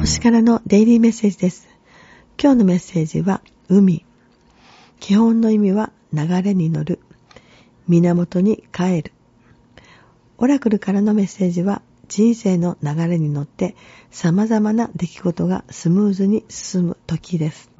星からのデイリーメッセージです。今日のメッセージは、海。基本の意味は、流れに乗る。源に帰る。オラクルからのメッセージは、人生の流れに乗って様々な出来事がスムーズに進む時です。